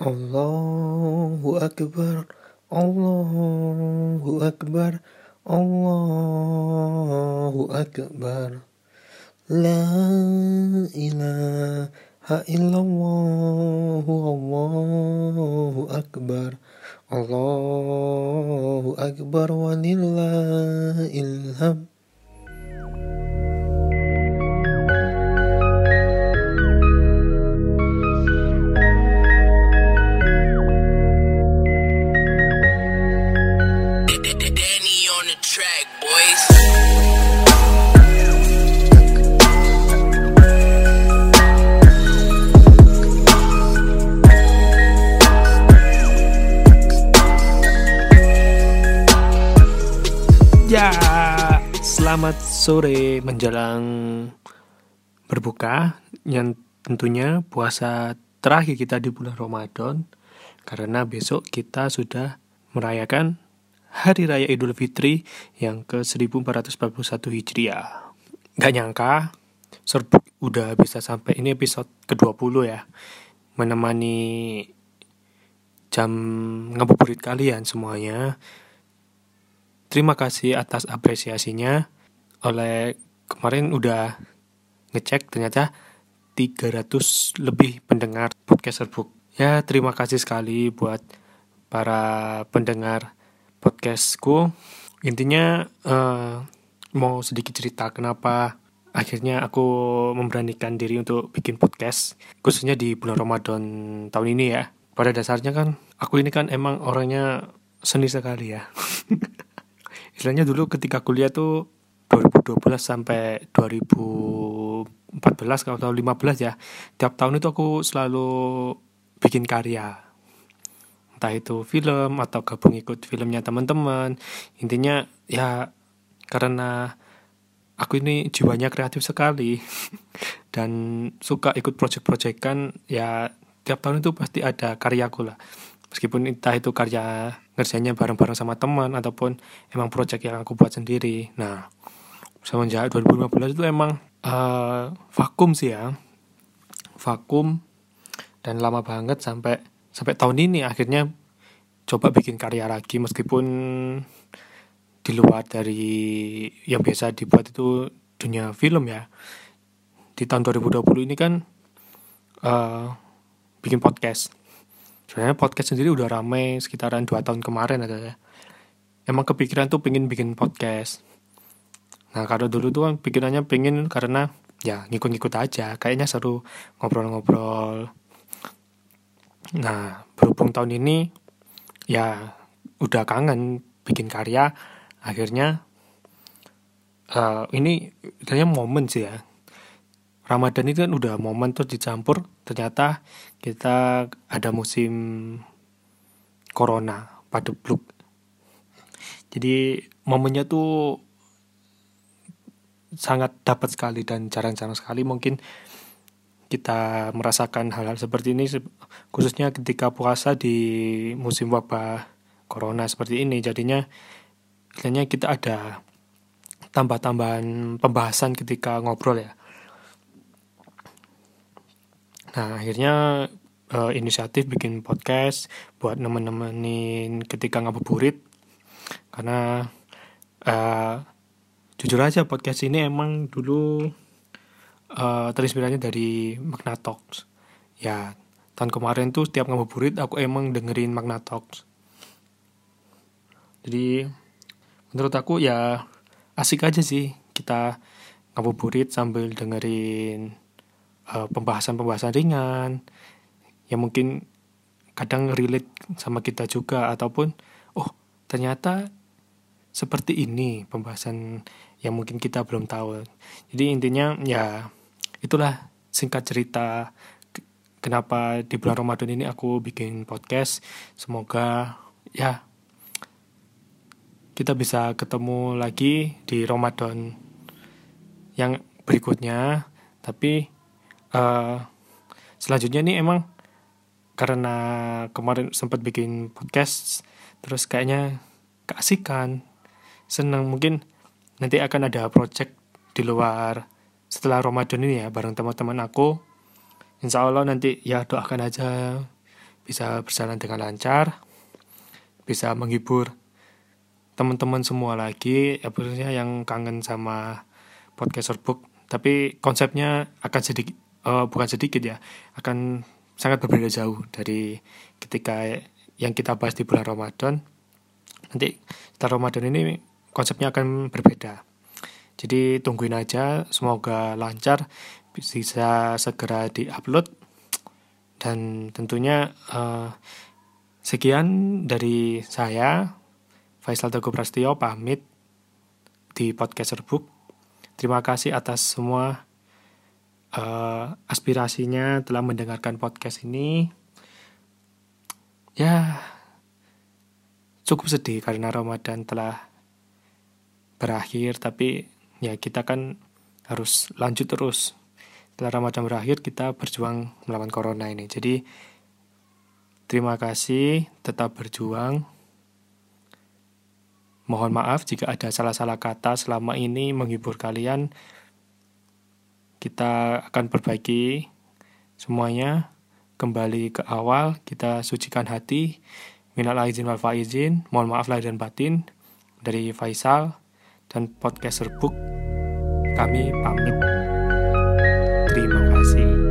Allahu Akbar Allahu Akbar Allahu Akbar. La ilaha illallah Allahu Akbar. Allahu Akbar walillahil hamd selamat sore menjelang berbuka yang tentunya puasa terakhir kita di bulan Ramadan karena besok kita sudah merayakan Hari Raya Idul Fitri yang ke 1441 Hijriah. Gak nyangka, serbuk udah bisa sampai ini episode ke-20 ya. Menemani jam ngabuburit kalian semuanya. Terima kasih atas apresiasinya. Oleh kemarin udah ngecek ternyata 300 lebih pendengar podcast Serbuk. Ya, terima kasih sekali buat para pendengar podcastku. Intinya eh, mau sedikit cerita kenapa akhirnya aku memberanikan diri untuk bikin podcast khususnya di bulan Ramadan tahun ini ya. Pada dasarnya kan aku ini kan emang orangnya seni sekali ya. istilahnya dulu ketika kuliah tuh 2012 sampai 2014 kalau tahun 15 ya tiap tahun itu aku selalu bikin karya. Entah itu film atau gabung ikut filmnya teman-teman. Intinya ya karena aku ini jiwanya kreatif sekali dan suka ikut project-project kan ya tiap tahun itu pasti ada karyaku lah meskipun entah itu karya ngerjainnya bareng-bareng sama teman ataupun emang project yang aku buat sendiri. Nah semenjak 2015 itu emang eh, vakum sih ya. Vakum dan lama banget sampai sampai tahun ini akhirnya coba bikin karya lagi. Meskipun di luar dari yang biasa dibuat itu dunia film ya. Di tahun 2020 ini kan eh, bikin podcast sebenarnya podcast sendiri udah ramai sekitaran dua tahun kemarin ada. Ya emang kepikiran tuh pengen bikin podcast. Nah kalau dulu tuh kan pikirannya pengen karena ya ngikut-ngikut aja. Kayaknya seru ngobrol-ngobrol. Nah berhubung tahun ini ya udah kangen bikin karya. Akhirnya eh, ini kayaknya momen sih ya Ramadan itu kan udah momen tuh dicampur ternyata kita ada musim corona pada bluk jadi momennya tuh sangat dapat sekali dan jarang-jarang sekali mungkin kita merasakan hal-hal seperti ini khususnya ketika puasa di musim wabah corona seperti ini. Jadinya istilahnya kita ada tambah-tambahan pembahasan ketika ngobrol ya Nah, akhirnya eh, inisiatif bikin podcast buat nemen-nemenin ketika ngabuburit. Karena eh, jujur aja podcast ini emang dulu eh, terinspirasinya dari Magna Talks. Ya, tahun kemarin tuh setiap ngabuburit aku emang dengerin Magna Talks. Jadi menurut aku ya asik aja sih kita ngabuburit sambil dengerin pembahasan-pembahasan ringan yang mungkin kadang relate sama kita juga ataupun oh ternyata seperti ini pembahasan yang mungkin kita belum tahu. Jadi intinya ya itulah singkat cerita ke- kenapa di bulan Ramadan ini aku bikin podcast. Semoga ya kita bisa ketemu lagi di Ramadan yang berikutnya. Tapi eh, selanjutnya nih emang karena kemarin sempat bikin podcast terus kayaknya keasikan senang mungkin nanti akan ada project di luar setelah Ramadan ini ya bareng teman-teman aku. Insya Allah nanti ya doakan aja bisa berjalan dengan lancar, bisa menghibur teman-teman semua lagi, ya yang kangen sama podcast book. Tapi konsepnya akan sedikit, uh, bukan sedikit ya, akan sangat berbeda jauh dari ketika yang kita bahas di bulan Ramadan. Nanti setelah Ramadan ini konsepnya akan berbeda. Jadi tungguin aja, semoga lancar, bisa segera diupload dan tentunya uh, sekian dari saya Faisal Teguh Prastio pamit di podcast Book. Terima kasih atas semua uh, aspirasinya telah mendengarkan podcast ini. Ya, cukup sedih karena Ramadan telah berakhir, tapi ya kita kan harus lanjut terus setelah Ramadan berakhir kita berjuang melawan corona ini. Jadi terima kasih, tetap berjuang. Mohon maaf jika ada salah-salah kata selama ini menghibur kalian. Kita akan perbaiki semuanya. Kembali ke awal, kita sucikan hati. Minal aizin wal faizin. Mohon maaf lahir dan batin. Dari Faisal dan podcaster book. Kami pamit. Terima kasih.